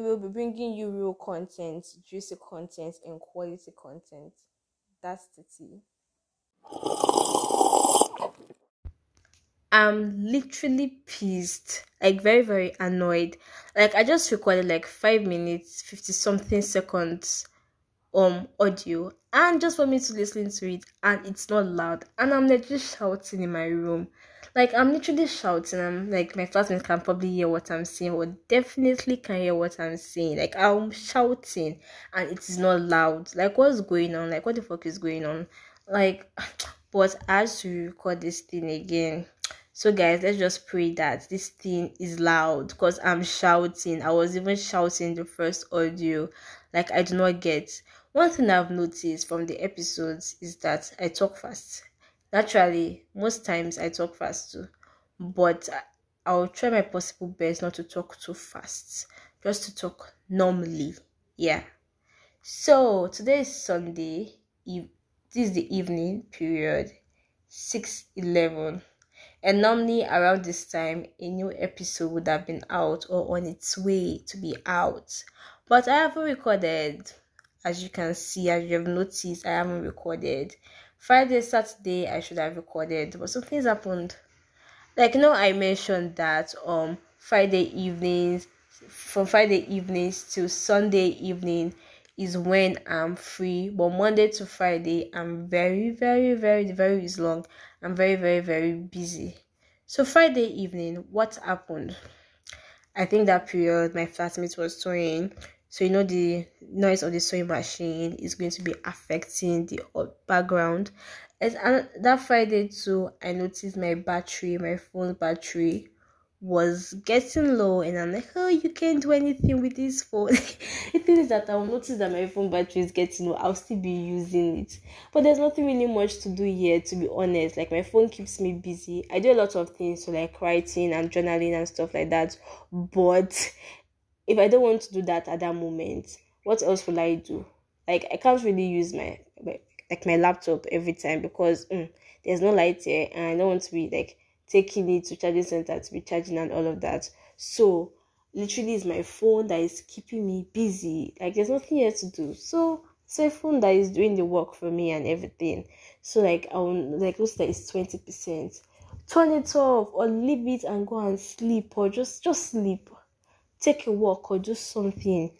we'll be bringing you real content, juicy content, and quality content. That's the tea. I'm literally pissed, like very, very annoyed. Like I just recorded like five minutes, fifty something seconds um audio and just for me to listen to it and it's not loud and I'm literally shouting in my room. Like I'm literally shouting. I'm like my classmates can probably hear what I'm saying or definitely can hear what I'm saying. Like I'm shouting and it is not loud. Like what's going on? Like what the fuck is going on? Like but as to record this thing again so guys, let's just pray that this thing is loud because I'm shouting. I was even shouting the first audio. Like I do not get. One thing I've noticed from the episodes is that I talk fast. Naturally, most times I talk fast too, but I'll try my possible best not to talk too fast, just to talk normally. Yeah. So today is Sunday. This is the evening period, six eleven and normally around this time, a new episode would have been out or on its way to be out. But I haven't recorded. As you can see, as you have noticed, I haven't recorded. Friday, Saturday, I should have recorded, but some things happened. Like you know, I mentioned that um Friday evenings, from Friday evenings to Sunday evening is when I'm free. But Monday to Friday, I'm very, very, very, very is long. I'm very, very, very busy. So Friday evening, what happened? I think that period my flatmate was sewing. So you know the noise of the sewing machine is going to be affecting the background. And that Friday too, I noticed my battery, my phone battery was getting low and I'm like, oh, you can't do anything with this phone. the thing is that I'll notice that my phone battery is getting low. I'll still be using it. But there's nothing really much to do here, to be honest. Like, my phone keeps me busy. I do a lot of things, so like writing and journaling and stuff like that. But if I don't want to do that at that moment, what else will I do? Like, I can't really use my, like my laptop every time because mm, there's no light here and I don't want to be like taking it to charging center to be charging and all of that. So literally it's my phone that is keeping me busy. Like there's nothing else to do. So it's a phone that is doing the work for me and everything. So like I'll like looks like it's twenty percent. Turn it off or leave it and go and sleep or just just sleep. Take a walk or do something.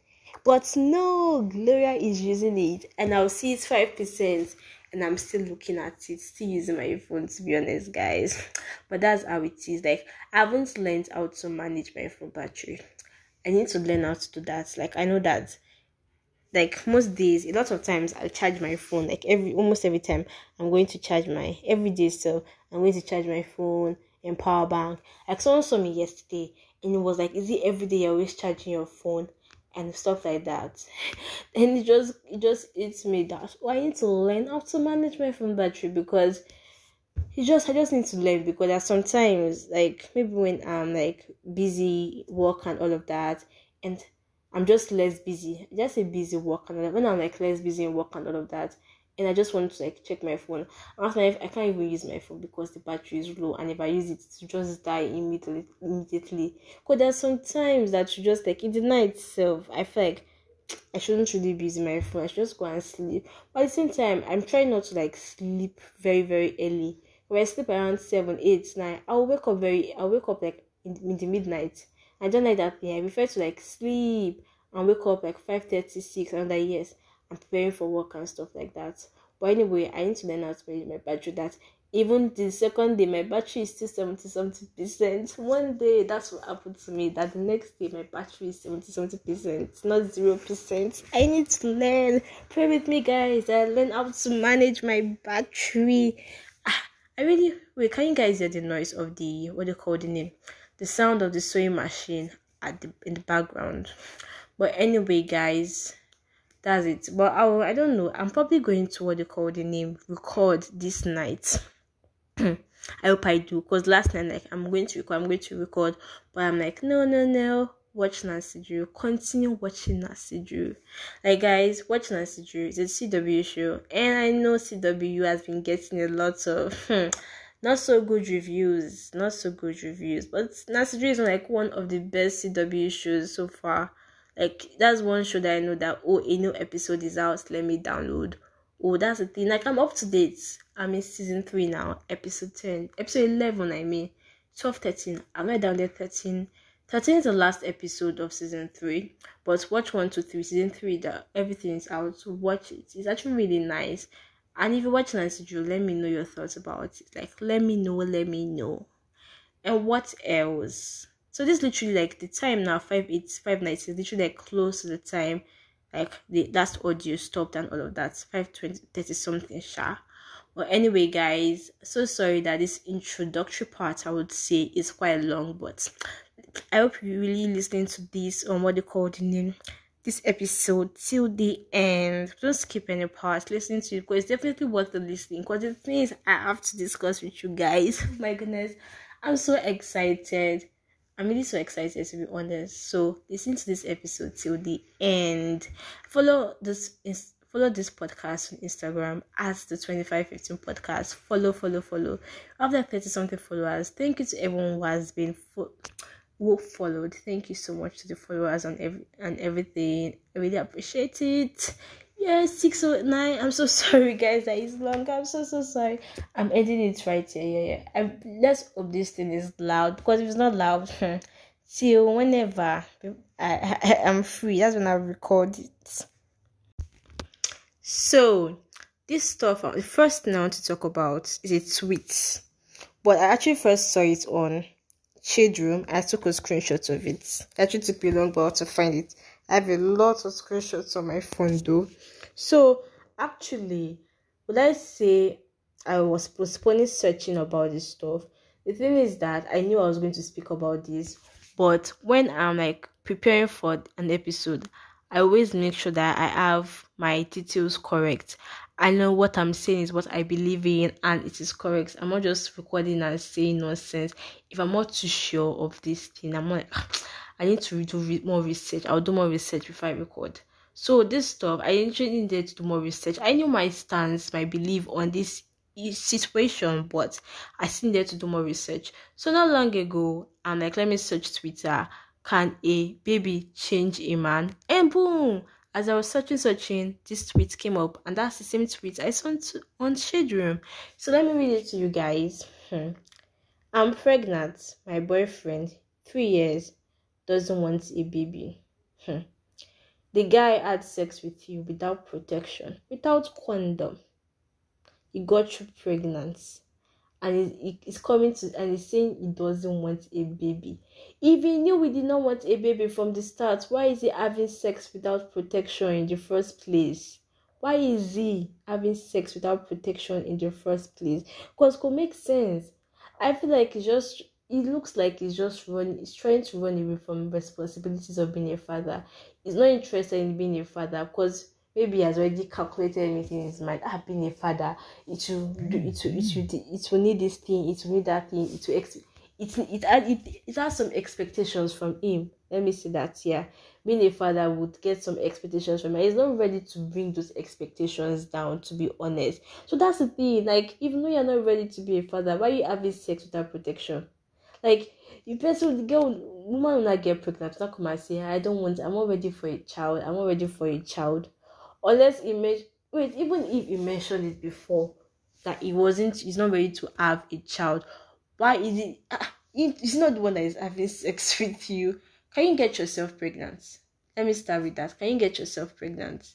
But no, Gloria is using it and I'll see it's five percent and I'm still looking at it, still using my phone to be honest, guys. But that's how it is. Like I haven't learned how to manage my phone battery. I need to learn how to do that. Like I know that like most days, a lot of times I'll charge my phone. Like every almost every time I'm going to charge my every day so I'm going to charge my phone and power bank. Someone saw me yesterday and it was like, is it every day you're always charging your phone? and stuff like that. And it just it just it's me that oh, I need to learn how to manage my phone battery because it just I just need to learn because sometimes like maybe when I'm like busy work and all of that and I'm just less busy. Just a busy work and when I'm like less busy in work and all of that, and I just want to like check my phone. After I can't even use my phone because the battery is low, and if I use it, it just die immediately. Immediately, because there's sometimes that you just like in the night itself. I feel like I shouldn't really be using my phone. I should just go and sleep. But at the same time, I'm trying not to like sleep very very early. When I sleep around seven, eight, nine, I'll wake up very. I'll wake up like in, in the midnight. I don't like that thing. I prefer to like sleep and wake up like five thirty six. And like yes, I'm preparing for work and stuff like that. But anyway, I need to learn how to manage my battery. That even the second day, my battery is still 70 70 percent. One day, that's what happened to me. That the next day, my battery is 70 70 percent, not zero percent. I need to learn. Pray with me, guys. I learn how to manage my battery. Ah, I really wait. Can you guys hear the noise of the what you call the name? The sound of the sewing machine at the in the background. But anyway, guys that's it but I, I don't know i'm probably going to what they call the name record this night i hope i do because last night like i'm going to record i'm going to record but i'm like no no no watch Nancy Drew. Continue watching Nancy Drew. Like guys, watch Nancy Drew. It's a CW show, and I know CW has been getting a lot of hmm, not so good reviews. Not so good reviews, but Nancy Drew is like one of the best CW shows so far. Like that's one show that I know that oh a new episode is out. Let me download. Oh, that's the thing. Like I'm up to date. I'm in season three now, episode ten, episode eleven. I mean, 12, 13. I'm not down there 13. 13 is the last episode of season 3 but watch 1 2 3 season 3 that everything is out so watch it it's actually really nice and if you watch Nancy Drew let me know your thoughts about it like let me know let me know and what else so this literally like the time now 5 8 5 nights is literally like close to the time like the last audio stopped and all of that 5 20 30 something sharp but anyway guys so sorry that this introductory part i would say is quite long but I hope you really listening to this on um, what they call the name this episode till the end. Don't skip any parts. Listening to it because it's definitely worth the listening. Because the things I have to discuss with you guys. My goodness, I'm so excited. I'm really so excited to be honest. So listen to this episode till the end. Follow this follow this podcast on Instagram at the 2515 podcast. Follow, follow, follow. After 30 something followers, thank you to everyone who has been fo- who followed. Thank you so much to the followers on every and everything. I really appreciate it. Yeah, 609. I'm so sorry, guys, that is long. I'm so so sorry. I'm ending it right here. Yeah, yeah. I, let's hope this thing is loud because if it's not loud, till whenever I, I I'm free, that's when I record it. So, this stuff, uh, the first thing I want to talk about is a tweet, but I actually first saw it on shade room. I took a screenshot of it. It actually took me a long while to find it. I have a lot of screenshots on my phone though. So actually, would I say I was postponing searching about this stuff? The thing is that I knew I was going to speak about this, but when I'm like preparing for an episode, I always make sure that I have my details correct. I know what I'm saying is what I believe in and it is correct. I'm not just recording and saying nonsense. If I'm not too sure of this thing, I'm like, I need to do more research. I'll do more research before I record. So this stuff, I actually needed to do more research. I knew my stance, my belief on this situation, but I still needed to do more research. So not long ago, I'm like, let me search Twitter. Can a baby change a man? And boom! As I was searching, searching, this tweet came up, and that's the same tweet I saw on Shade Room. So let me read it to you guys. Hmm. I'm pregnant. My boyfriend, three years, doesn't want a baby. Hmm. The guy had sex with you without protection, without condom. He got you pregnant and he's coming to and he's saying he doesn't want a baby. If he knew we did not want a baby from the start, why is he having sex without protection in the first place? Why is he having sex without protection in the first place? Because it could make sense. I feel like it's just it looks like he's just running he's trying to run away from responsibilities of being a father. He's not interested in being a father because maybe he has already calculated everything in his mind. Ah, I've been a father. It will do. It will. It will. It will need this thing. It will need that thing. It will. Ex- it, it, it, it has some expectations from him. Let me say that yeah. Being a father would get some expectations from him. He's not ready to bring those expectations down, to be honest. So that's the thing. Like, even though you're not ready to be a father, why are you having sex without protection? Like, you person, the girl, woman will not get pregnant. Not come and say, I don't want, I'm not ready for a child. I'm not ready for a child. Unless he mentioned wait even if he mentioned it before that he wasn't he's not ready to have a child why is it ah, he's not the one that is having sex with you. Can you get yourself pregnant? Let me start with that. Can you get yourself pregnant?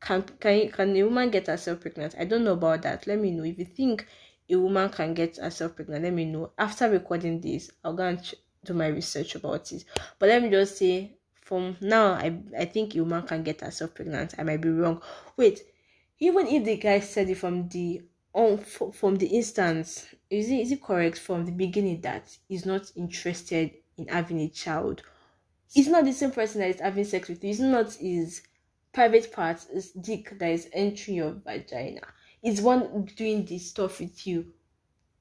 Can can can a woman get herself pregnant? I don't know about that. Let me know. If you think a woman can get herself pregnant let me know after recording this i'll go and do my research about it but let me just say from now I I think a woman can get herself pregnant. I might be wrong. Wait, even if the guy said it from the on from the instance, is it is it correct from the beginning that he's not interested in having a child? It's not the same person that is having sex with you. It's not his private part, his dick that is entering your vagina. It's one doing this stuff with you.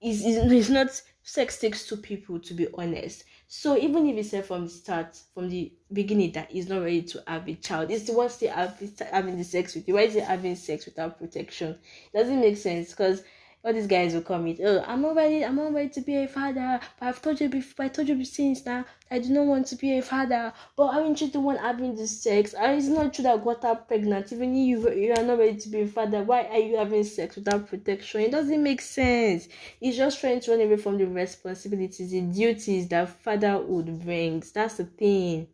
It's, it's not sex takes two people to be honest so even if he said from the start, from the beginning, that he's not ready to have a child, it's the one still having the sex with you. Why is he having sex without protection? Doesn't make sense because all these guys will come with, oh, I'm not ready, I'm not ready to be a father. But I've told you before, I told you since now, I do not want to be a father. But aren't you the one having the sex? And it's not true that got her pregnant. Even you, you are not ready to be a father. Why are you having sex without protection? It doesn't make sense. He's just trying to run away from the responsibilities, the duties that fatherhood brings. That's the thing.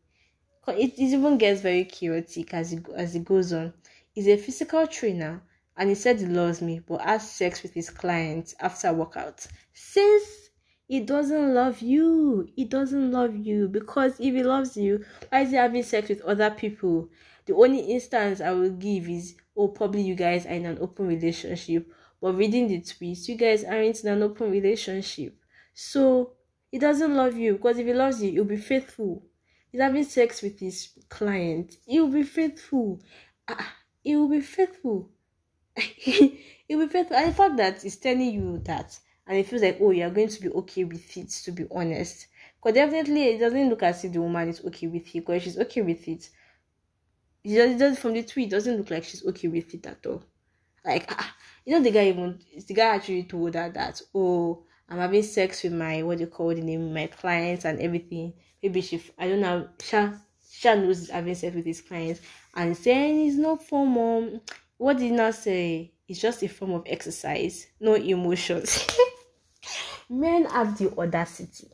It, it even gets very chaotic as it, as it goes on. He's a physical trainer and he said he loves me but has sex with his clients after workout. Since he doesn't love you, he doesn't love you because if he loves you, why is he having sex with other people? The only instance I will give is oh, probably you guys are in an open relationship, but reading the tweets, you guys aren't in an open relationship. So he doesn't love you because if he loves you, he'll be faithful. He's having sex with his client, he'll be faithful. Ah, he will be faithful. he will. And the fact that he's telling you that, and it feels like, oh, you're going to be okay with it, to be honest. Because definitely, it doesn't look as if the woman is okay with it, because she's okay with it. It just, from the tweet, doesn't look like she's okay with it at all. Like, ah, you know, the guy even, the guy actually told her that, oh, I'm having sex with my, what do you call the name, my clients and everything. Maybe she, I don't know, Sha, Sha knows he's having sex with his clients and saying it's not form of what did not say? It's just a form of exercise no emotions. Men have the audacity.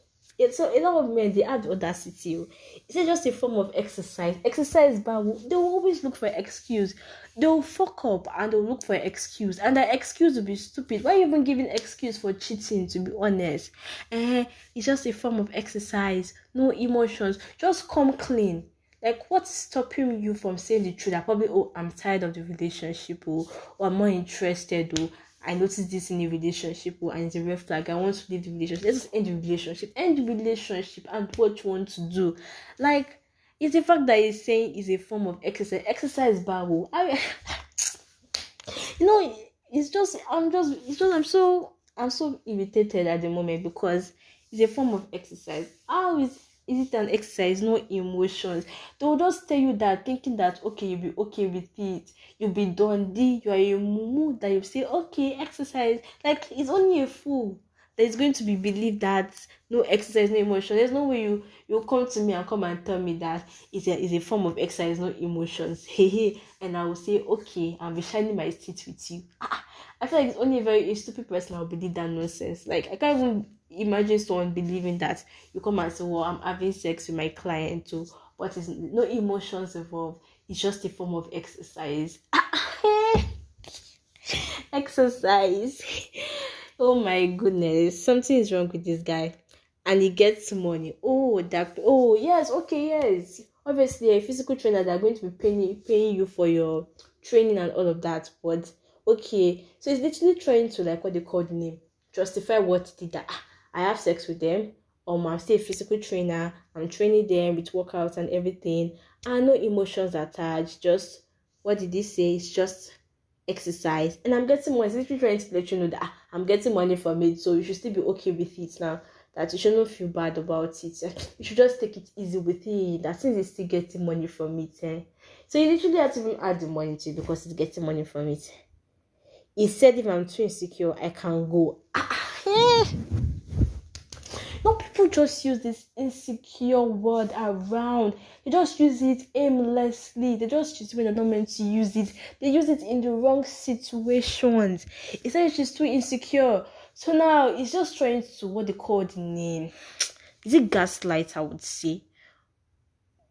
So a lot of men they have the audacity oh. it's just a form of exercise. Exercise but they will always look for excuse. They'll fuck up and they'll look for excuse. And that excuse will be stupid. Why are you even giving excuse for cheating to be honest? Eh it's just a form of exercise. No emotions. Just come clean like what's stopping you from saying the truth that probably oh i'm tired of the relationship or, oh, or i'm more interested or oh, i noticed this in a relationship or oh, and it's a red flag i want to leave the relationship. Let's just end the relationship end the relationship and what you want to do. Like it's the fact that he's saying is a form of exercise. Exercise babble oh. i mean, you know it's just i'm just it's just i'm so i'm so irritated at the moment because it's a form of exercise. How is is it an exercise? No emotions. They will just tell you that thinking that okay you'll be okay with it. You'll be done. D you are a mumu that you say okay exercise. Like it's only a fool that is going to be believed that no exercise no emotion. There's no way you you come to me and come and tell me that it's a, it's a form of exercise no emotions. Hey hey and i will say okay i'll be shining my teeth with you. Ah, i feel like it's only a very a stupid person i'll believe that nonsense. Like i can't even imagine someone believing that you come and say, Well, I'm having sex with my client too, but it's no emotions involved. It's just a form of exercise. exercise. oh my goodness. Something is wrong with this guy. And he gets money. Oh, that oh yes, okay, yes. Obviously, a physical trainer they're going to be paying paying you for your training and all of that. But okay, so he's literally trying to like what they call the name justify what he did that I have sex with them. Um, I'm still a physical trainer. I'm training them with workouts and everything. And no emotions attached. Just what did he say? It's just exercise. And I'm getting money. It's literally trying to let you know that I'm getting money from it. So you should still be okay with it now. That you shouldn't feel bad about it. You should just take it easy with it. That since he's still getting money from it. Eh? So you literally have to even add the money to it because he's getting money from it. He said if I'm too insecure, I can go. Ah, eh people just use this insecure word around. They just use it aimlessly. They just use it when they're not meant to use it. They use it in the wrong situations. It's like she's too insecure. So now it's just trying to what they call the name. Is it gaslight? I would say.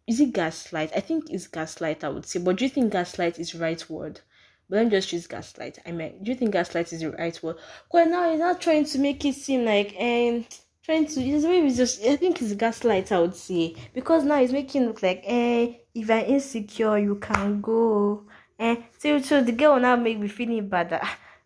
Is it gaslight? I think it's gaslight. I would say. But do you think gaslight is right word? But let me just use gaslight. I mean, do you think gaslight is the right word? Well, now he's not trying to make it seem like um trying to it's maybe just I think it's gaslight I would say. Because now it's making look like eh if you're insecure you can go. Eh so, so the girl will now make me feeling bad and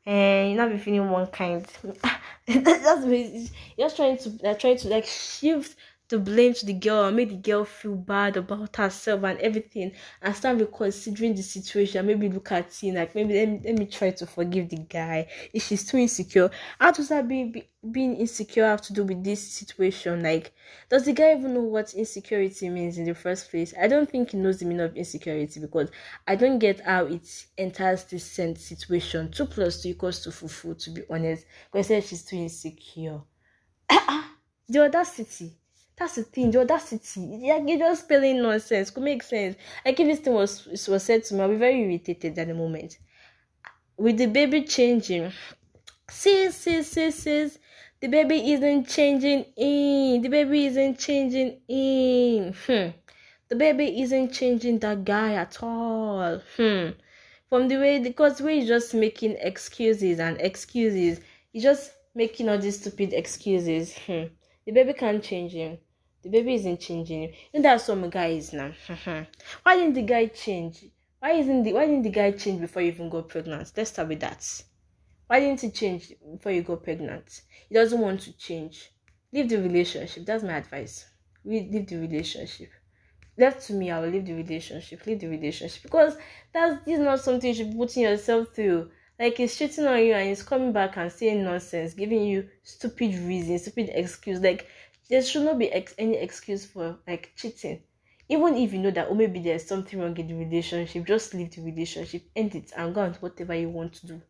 eh you not be feeling one kind. That's just just trying to they're trying to like shift the blame to the girl and make the girl feel bad about herself and everything and start reconsidering the situation maybe look at it like maybe let me, let me try to forgive the guy if she's too insecure. How does that be, be being insecure have to do with this situation? Like does the guy even know what insecurity means in the first place? I don't think he knows the meaning of insecurity because i don't get how it enters this situation. Two plus two equals to fufu to be honest. Because she's too insecure. The audacity that's the thing, the audacity. Yeah, you're just spelling nonsense. Could make sense. Like if this thing was was said to me, I'll be very irritated at the moment. With the baby changing, sis, sis, sis, sis, the baby isn't changing in. The baby isn't changing in. Hmm. The baby isn't changing that guy at all. Hmm. From the way, because he's just making excuses and excuses, he's just making all these stupid excuses. Hmm. The baby can't change him. The baby isn't changing him. You know that guy is now. why didn't the guy change? Why isn't the why didn't the guy change before you even got pregnant? Let's start with that. Why didn't he change before you got pregnant? He doesn't want to change. Leave the relationship. That's my advice. We Leave the relationship. Left to me, I will leave the relationship. Leave the relationship because that's this is not something you should be putting yourself through. Like he's cheating on you and he's coming back and saying nonsense, giving you stupid reasons, stupid excuse. Like there should not be ex- any excuse for like cheating. Even if you know that oh maybe there's something wrong in the relationship, just leave the relationship, end it, and go on to whatever you want to do.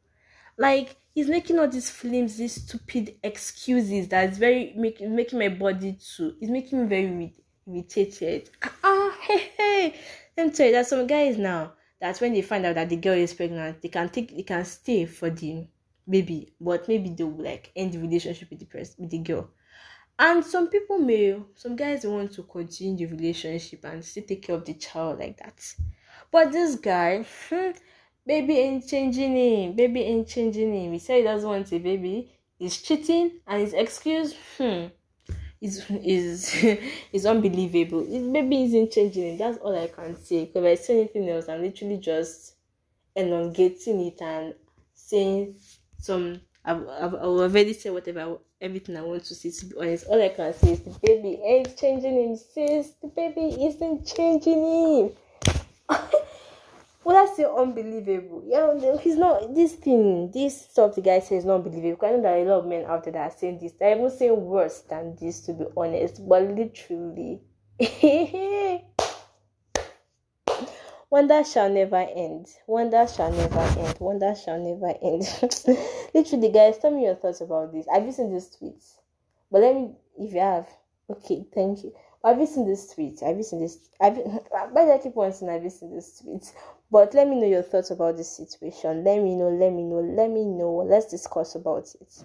Like he's making all these films, these stupid excuses that's very making making my body too. It's making me very irritated. Ah, ah hey hey. Let me tell you that some guys now that when they find out that the girl is pregnant, they can take they can stay for the baby, but maybe they'll like end the relationship with the person with the girl. And some people may some guys want to continue the relationship and still take care of the child like that. But this guy, hmm, baby ain't changing him. Baby ain't changing him. He said he doesn't want a baby. He's cheating and his excuse, hmm, is is is unbelievable. His baby isn't changing him. That's all I can say. Because if I say anything else, I'm literally just elongating it and saying some. I've, I've, I've already said whatever everything I want to see. To be honest, all I can say is the baby ain't changing him. Sis, the baby isn't changing him. well, that's so unbelievable. Yeah, he's not. This thing, this stuff the guy says is not believable. I know are a lot of men out there that are saying this. They're even saying worse than this, to be honest. But literally. Wonder shall never end. Wonder shall never end. Wonder shall never end. Literally, guys, tell me your thoughts about this. Have you seen this tweet? But let me, if you have, okay, thank you. Have you seen this tweet? Have you seen this? Have you, by the keep on saying, have you seen this tweet? But let me know your thoughts about this situation. Let me know. Let me know. Let me know. Let's discuss about it.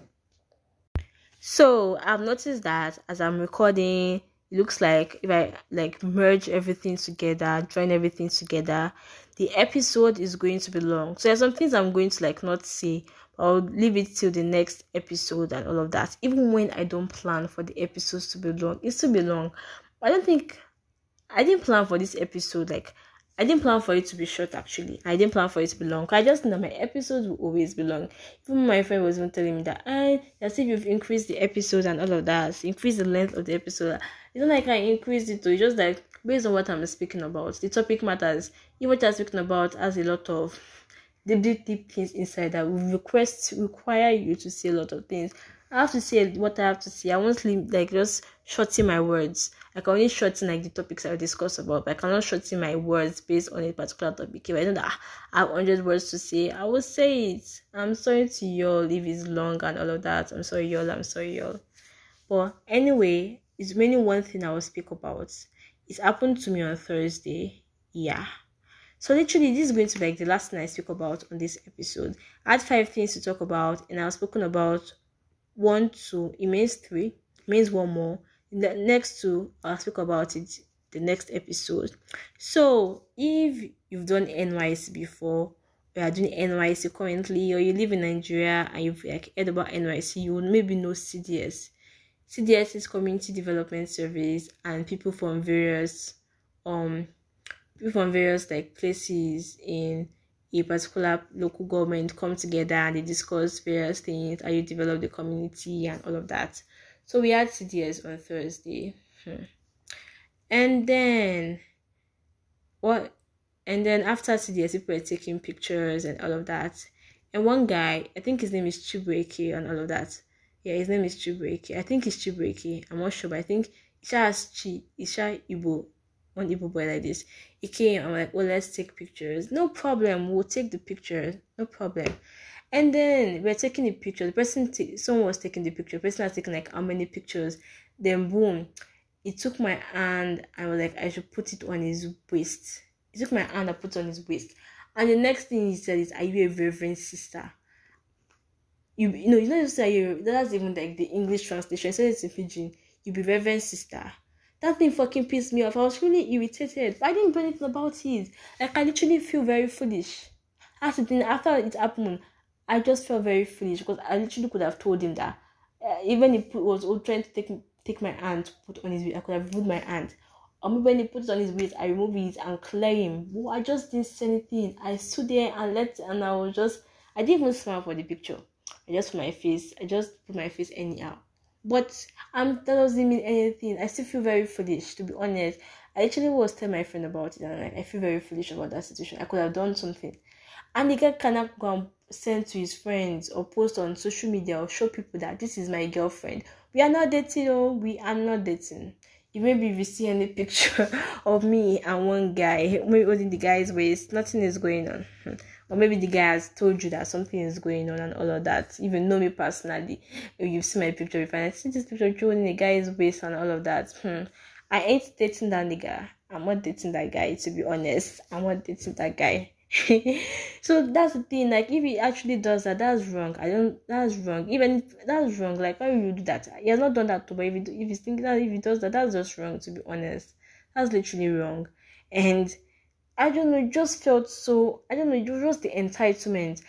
So I've noticed that as I'm recording it looks like if I like merge everything together, join everything together, the episode is going to be long. So there's some things I'm going to like not say. I'll leave it till the next episode and all of that. Even when I don't plan for the episodes to be long, it's to be long. I don't think I didn't plan for this episode like I didn't plan for it to be short actually. I didn't plan for it to be long. I just know my episodes will always be long. Even my friend was even telling me that I as if you've increased the episode and all of that, increase the length of the episode. It's not like I increased it, to it's just like based on what I'm speaking about. The topic matters. Even what I'm speaking about has a lot of deep, deep, deep things inside that request require you to say a lot of things. I have to say what I have to say. I won't leave, like just shorten my words. I can only shorten like the topics I discuss about, but I cannot shorten my words based on a particular topic. If I know that I have hundred words to say, I will say it. I'm sorry to y'all if it's long and all of that. I'm sorry y'all. I'm sorry y'all. But anyway, it's mainly one thing I will speak about. It happened to me on Thursday. Yeah. So literally, this is going to be like the last thing I speak about on this episode. I had five things to talk about, and I've spoken about one, two, it means three, it means one more. In the next two, I'll speak about it the next episode. So if you've done NYSC before, you are doing NYSC currently, or you live in Nigeria and you've like heard about NYSC, you will maybe know CDS. CDS is Community Development Service, and people from various um people from various like places in a particular local government come together and they discuss various things, how you develop the community and all of that. So we had CDS on Thursday. Hmm. And then what and then after CDS people were taking pictures and all of that. And one guy, I think his name is Chibueke and all of that. Yeah, his name is Chibueke. I think it's Chibueke. I'm not sure, but I think Isha has Chi Isha Ibo one Igbo boy like this. He came, I'm like, well, let's take pictures. No problem, we'll take the pictures. No problem. And then we're taking the picture. The person, t- someone was taking the picture. The person was taking like how many pictures. Then boom, he took my hand I was like, I should put it on his waist. He took my hand and put it on his waist. And the next thing he said is, Are you a reverend sister? You, you know, you know, you say that's even like the English translation. So it's in pidgin. You be reverend sister. That thing fucking pissed me off. I was really irritated. I didn't do anything about it. Like I literally feel very foolish. That's the thing. After it happened, I just felt very foolish because I literally could have told him that. Uh, even if he was trying to take take my hand to put on his I could have removed my hand. Or maybe when he put it on his waist, I remove it and clear him. But I just didn't say anything. I stood there and let and I was just I didn't even smile for the picture. I just put my face. I just put my face anyhow. But um, that doesn't mean anything. I still feel very foolish, to be honest. I actually was telling my friend about it, and like, I feel very foolish about that situation. I could have done something. And the guy cannot go and send to his friends or post on social media or show people that this is my girlfriend. We are not dating, oh, we are not dating. If maybe if you see any picture of me and one guy, maybe holding the guy's waist, nothing is going on or maybe the guy has told you that something is going on and all of that. Even know me personally, you've seen my picture and I see this picture showing the guy's waist and all of that. Hmm. I ain't dating that nigga. I'm not dating that guy, to be honest. I'm not dating that guy. so that's the thing. Like, if he actually does that, that's wrong. I don't. That's wrong. Even that's wrong. Like, why would you do that? He has not done that. Too, but if he, if he's thinking that if he does that, that's just wrong. To be honest, that's literally wrong. And I don't know, it just felt so I don't know, it was just the entitlement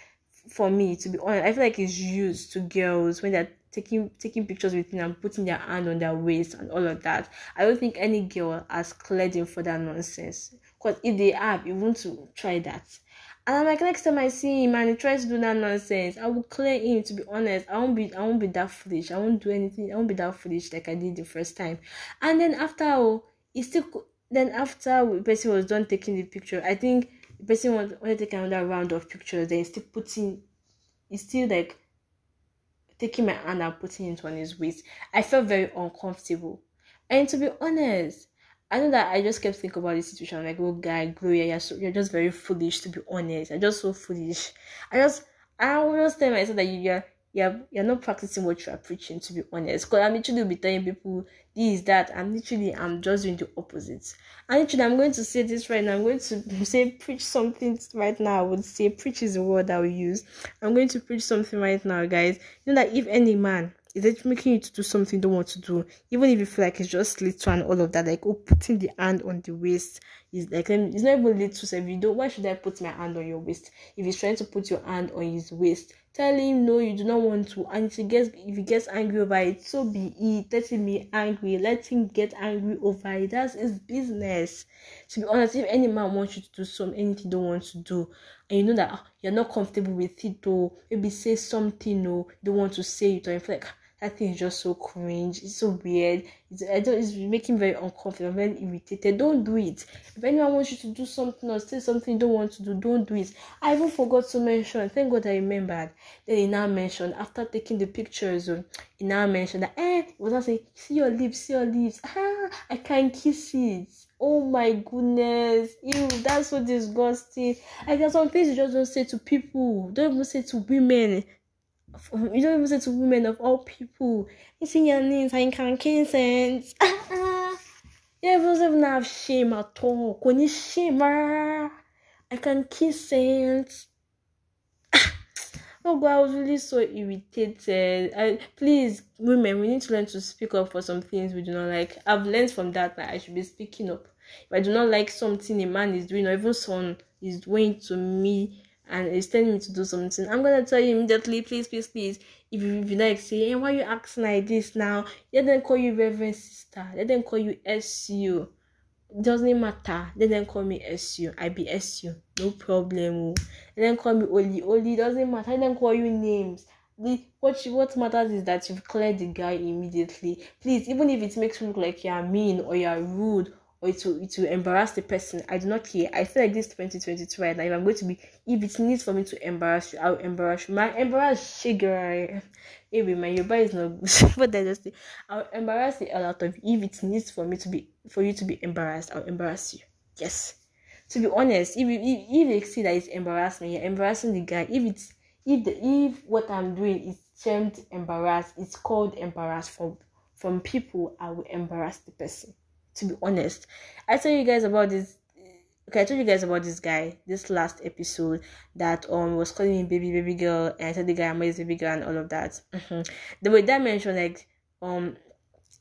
for me to be honest. I feel like it's used to girls when they're taking taking pictures with me and putting their hand on their waist and all of that. I don't think any girl has cleared him for that nonsense. Because if they have, you want to try that. And I'm like, next time I see him and he tries to do that nonsense, I will clear him. To be honest, I won't be, I won't be that foolish. I won't do anything. I won't be that foolish like I did the first time. And then after all, he still then after the person was done taking the picture, I think the person wanted, to take another round of pictures. Then still putting, he's still like taking my hand and putting it on his waist. I felt very uncomfortable. And to be honest, I know that I just kept thinking about this situation. I'm like, oh, guy, Gloria, you're, so, you're just very foolish, to be honest. You're just so foolish. I just, I just tell myself that you're, you're, you're not practicing what you are preaching, to be honest. Because I'm literally be telling people this, that, i'm literally I'm just doing the opposite. And literally, I'm going to say this right now. I'm going to say preach something right now. I would say preach is the word that we use. I'm going to preach something right now, guys. You know that if any man is it making you to do something you don't want to do, even if you feel like it's just little and all of that, like oh putting the hand on the waist is like it's not even little. So if you don't, why should I put my hand on your waist? If he's trying to put your hand on his waist, tell him no, you do not want to. And if he gets if he gets angry over it, so be it. Let him be angry. Let him get angry over it. That's his business. To be honest, if any man wants you to do some anything you don't want to do, and you know that oh, you're not comfortable with it, or maybe say something, or don't want to say it, or you like that thing is just so cringe. It's so weird. It's, I don't, it's making very uncomfortable, very irritated. Don't do it. If anyone wants you to do something or say something you don't want to do, don't do it. I even forgot to mention. Thank God I remembered. Then he now mentioned after taking the pictures, um, he now mentioned that eh, he was not saying, see your lips, see your lips. Ah, I can kiss it. Oh my goodness. Ew, that's so disgusting. Like there's some things you just don't say to people. Don't even say to women you don't even say to women of all people, you see your names and can consent. yeah, you don't even have shame at all. When you shame, I can kiss it. oh god, I was really so irritated. I, please, women, we need to learn to speak up for some things we do not like. I've learned from that that I should be speaking up. If I do not like something a man is doing, or even someone is doing to me, and is telling me to do something, I'm gonna tell you immediately, please, please, please. If you, if like, say, hey, why you acting like this now? Let them call you Reverend Sister. Let them call you SU. Doesn't matter. Let them call me SU. I be SU. No problem. Oh. Let them call me Oli. Oli doesn't matter. Let them call you names. the what what matters is that you've cleared the guy immediately. Please, even if it makes you look like you're mean or you're rude or it will, it will embarrass the person. I do not care. I feel like this 2022 right now, if I'm going to be, if it needs for me to embarrass you, I'll embarrass you. My embarrass girl. Anyway, my Yoruba is not good, but I just I'll embarrass the hell out of you. If it needs for me to be, for you to be embarrassed, I'll embarrass you. Yes. To be honest, if you, if, if they see that it's embarrassment, you're embarrassing the guy. If it's, if the, if what I'm doing is termed embarrass, it's called embarrass from, from people, I will embarrass the person to be honest. I told you guys about this okay, I told you guys about this guy this last episode that um was calling me baby baby girl and I said the guy I'm his baby girl and all of that. Mm-hmm. The way that mentioned like um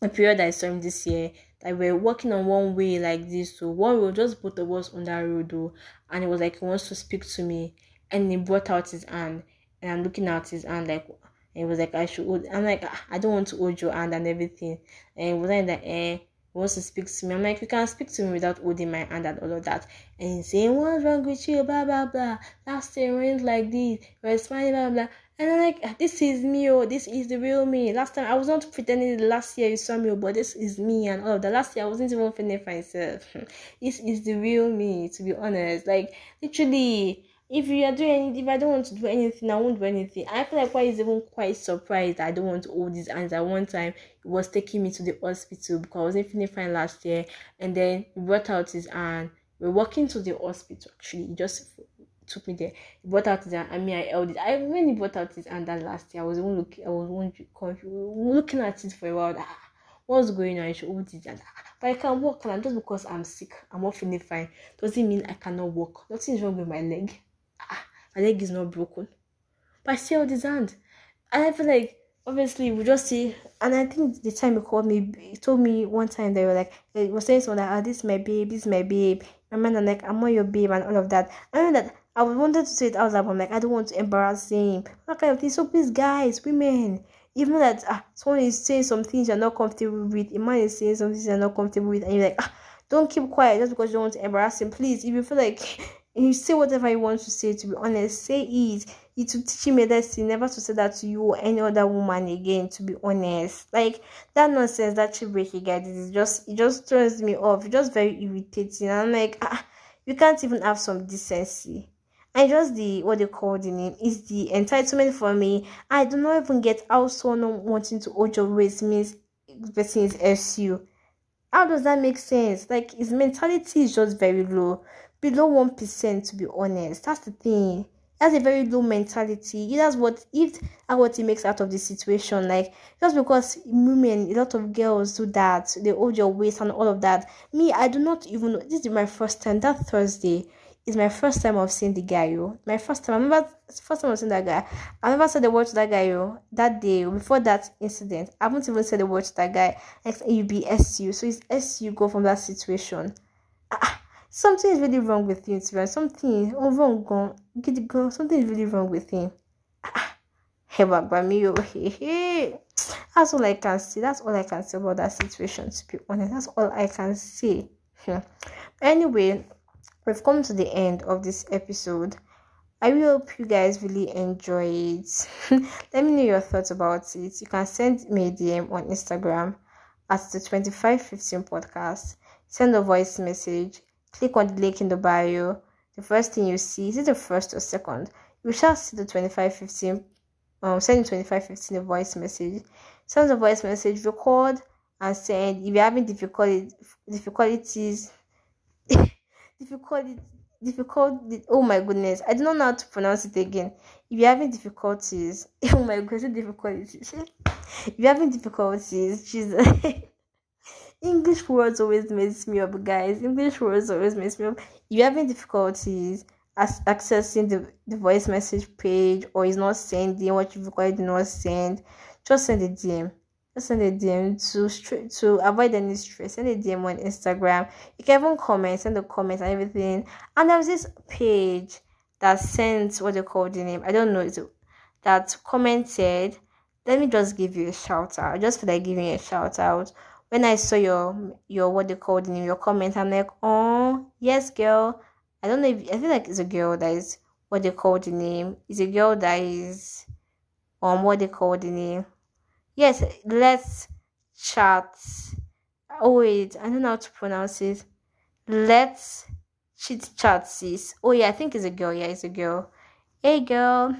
a period I saw him this year that we are walking on one way like this so one road just both of us on that road though and it was like he wants to speak to me and he brought out his hand and I'm looking at his hand like and he was like I should hold I'm like ah, I don't want to hold your hand and everything and it was like that eh wants to speak to me. I'm like, you can speak to me without holding my hand and all of that. And saying, What's wrong with you? Blah blah blah. Last year went like this. You're smiling, blah blah. And I'm like, ah, this is me, oh, this is the real me. Last time I was not pretending the last year you saw me, oh, but this is me and all of that. Last year I wasn't even feeling myself. this is the real me, to be honest. Like literally if you are doing anything, if I don't want to do anything, I won't do anything. I feel like why is even quite surprised I don't want to hold these hands. At one time, he was taking me to the hospital because I wasn't feeling fine last year, and then he brought out his hand. We are walking to the hospital. Actually, he just took me there. He brought out his hand. I mean, I held it. I when he brought out his hand that last year, I was even looking. I was confused, looking at it for a while. Ah, what's going on? I should hold it. And, ah, but I can walk, and just because I'm sick, I'm not feeling fine, doesn't mean I cannot walk. Nothing wrong with my leg my leg is not broken. But I still his hand. And I feel like obviously we just see and I think the time he called me he told me one time they were like he was saying something like, oh, this is my babe, this is my babe. My man I'm like, I'm not your babe and all of that. I mean that I wanted to say it out loud, but I'm like, I don't want to embarrass him. That kind of thing. So please guys, women, even that ah, someone is saying some things you're not comfortable with, a man is saying some things you're not comfortable with, and you're like, ah, don't keep quiet just because you don't want to embarrass him. Please, if you feel like you say whatever you want to say to be honest say it. It will teach him a lesson never to say that to you or any other woman again to be honest. Like that nonsense that she breaking guy is just it just turns me off. It's just very irritating. I'm like ah, you can't even have some decency. And just the what they call the name is the entitlement for me. I do not even get how someone wanting to hold your waist means person is su how does that make sense? Like his mentality is just very low below one percent to be honest. That's the thing. That's a very low mentality. That's what if that's what he makes out of the situation. Like just because women, a lot of girls do that, they hold your waist and all of that. Me, I do not even know. This is my first time. That Thursday is my first time of seeing the guy. Yo. My first time. I remember first time of seeing that guy. I never said the word to that guy. Yo. That day before that incident, I haven't even said the word to that guy. Like you. So it's SU go from that situation. Ah, something is really wrong with him right something oh wrong gone gidi gan. Something is really wrong with him. Ẹ wà gbà mí o. That's all I can say. That's all I can say about that situation to be honest. That's all I can say. Hmm. anyway we've come to the end of this episode. I really hope you guys really enjoy it. Let me know your thoughts about it. You can send me a DM on Instagram at the 2515 podcast. Send a voice message Click on the link in the bio. The first thing you see is it the first or second? You shall see the 2515 um send 2515 a voice message. Send a voice message, record and send. If you're having difficulty difficulties difficulty difficult oh my goodness i don't know how to pronounce it again if you're having difficulties oh my goodness difficulties if you're having difficulties jesus English words always mess me up, guys. English words always mess me up. If you're having difficulties as accessing the, the voice message page or is not sending what you've required to not send, just send a DM. Just send a DM to to avoid any stress. Send a DM on Instagram. You can even comment, send a comment and everything. And there's this page that sends what they call the name. I don't know it that commented. Let me just give you a shout out. I just feel like giving a shout out when I saw your your what they called in your comment, I'm like, oh yes, girl. I don't know if I feel like it's a girl that is what they call the name. It's a girl that is um what they call the name. Yes, let's chat. Oh wait, I don't know how to pronounce it. Let's chit chat sis. Oh yeah, I think it's a girl. Yeah, it's a girl. Hey girl.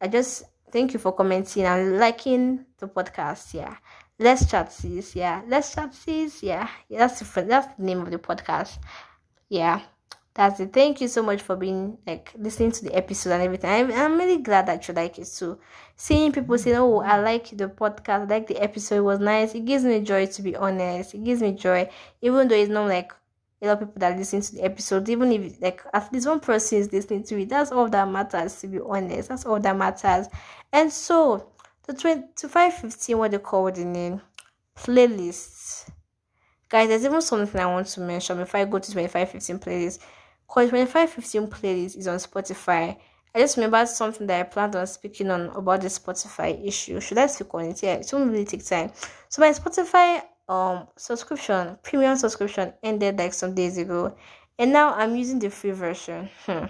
I just thank you for commenting and liking the podcast. Yeah. Let's chat sis. Yeah. Let's chat sis. Yeah. yeah that's the that's the name of the podcast. Yeah that's it. Thank you so much for being like listening to the episode and everything. I'm, I'm really glad that you like it too. Seeing people say, "Oh, I like the podcast, I like the episode, it was nice." It gives me joy to be honest. It gives me joy, even though it's not like a lot of people that listen to the episode. Even if like at least one person is listening to it, that's all that matters. To be honest, that's all that matters. And so the twenty to five fifteen, what they call the name playlists. Guys, there's even something I want to mention before I go to 2515 playlist. Because 2515 playlist is on Spotify. I just remembered something that I planned on speaking on about the Spotify issue. Should I speak on it? Yeah, it won't really take time. So my Spotify um subscription, premium subscription ended like some days ago. And now I'm using the free version. Hmm.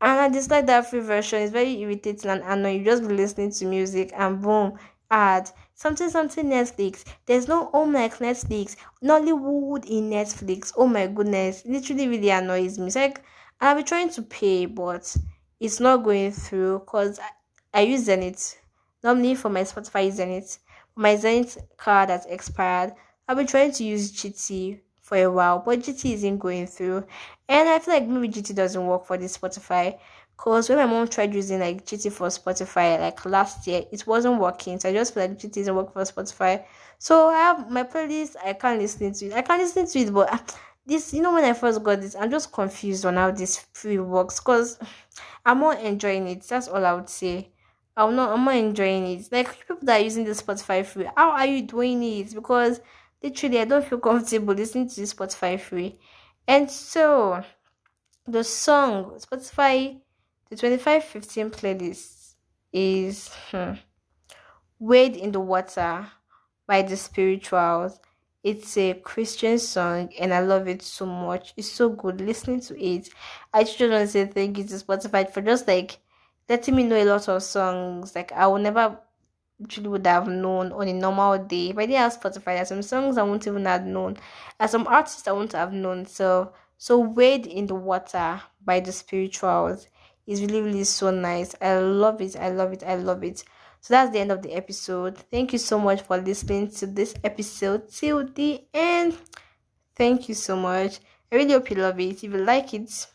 And I dislike that free version. It's very irritating and annoying. You just be listening to music and boom, ad something something Netflix. There's no home like Netflix. Nollywood in Netflix. Oh my goodness, literally really annoys me. It's like I'll be trying to pay, but it's not going through because I, I use Zenith. Normally for my Spotify, Zenith. My Zenith card has expired. I've been trying to use GT for a while, but GT isn't going through. And I feel like maybe GT doesn't work for this Spotify. Cause when my mom tried using like GT for Spotify like last year, it wasn't working. So I just feel like GT doesn't work for Spotify. So I have my playlist. I can't listen to it. I can't listen to it, but uh, this, you know, when I first got this, I'm just confused on how this free works. Cause I'm not enjoying it. That's all I would say. I'm not. I'm not enjoying it. Like people that are using the Spotify free, how are you doing it? Because literally, I don't feel comfortable listening to the Spotify free. And so, the song Spotify the 2515 playlist is hmm, Wade in the Water by the Spirituals. It's a Christian song and I love it so much. It's so good listening to it. I just want to say thank you to Spotify for just like letting me know a lot of songs. Like I would never actually would have known on a normal day. But yeah, Spotify, there's some songs I wouldn't even have known. There's some artists I wouldn't have known. So so Wade in the Water by the Spirituals. Is really really so nice. I love it. I love it. I love it. So that's the end of the episode. Thank you so much for listening to this episode till the end. Thank you so much. I really hope you love it. If you like it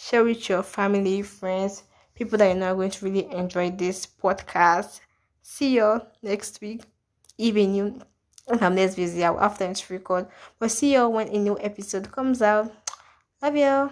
share with your family friends people that you know are going to really enjoy this podcast see y'all next week. Even you. I'm next have time to record. But see y'all when a new episode comes out. Love you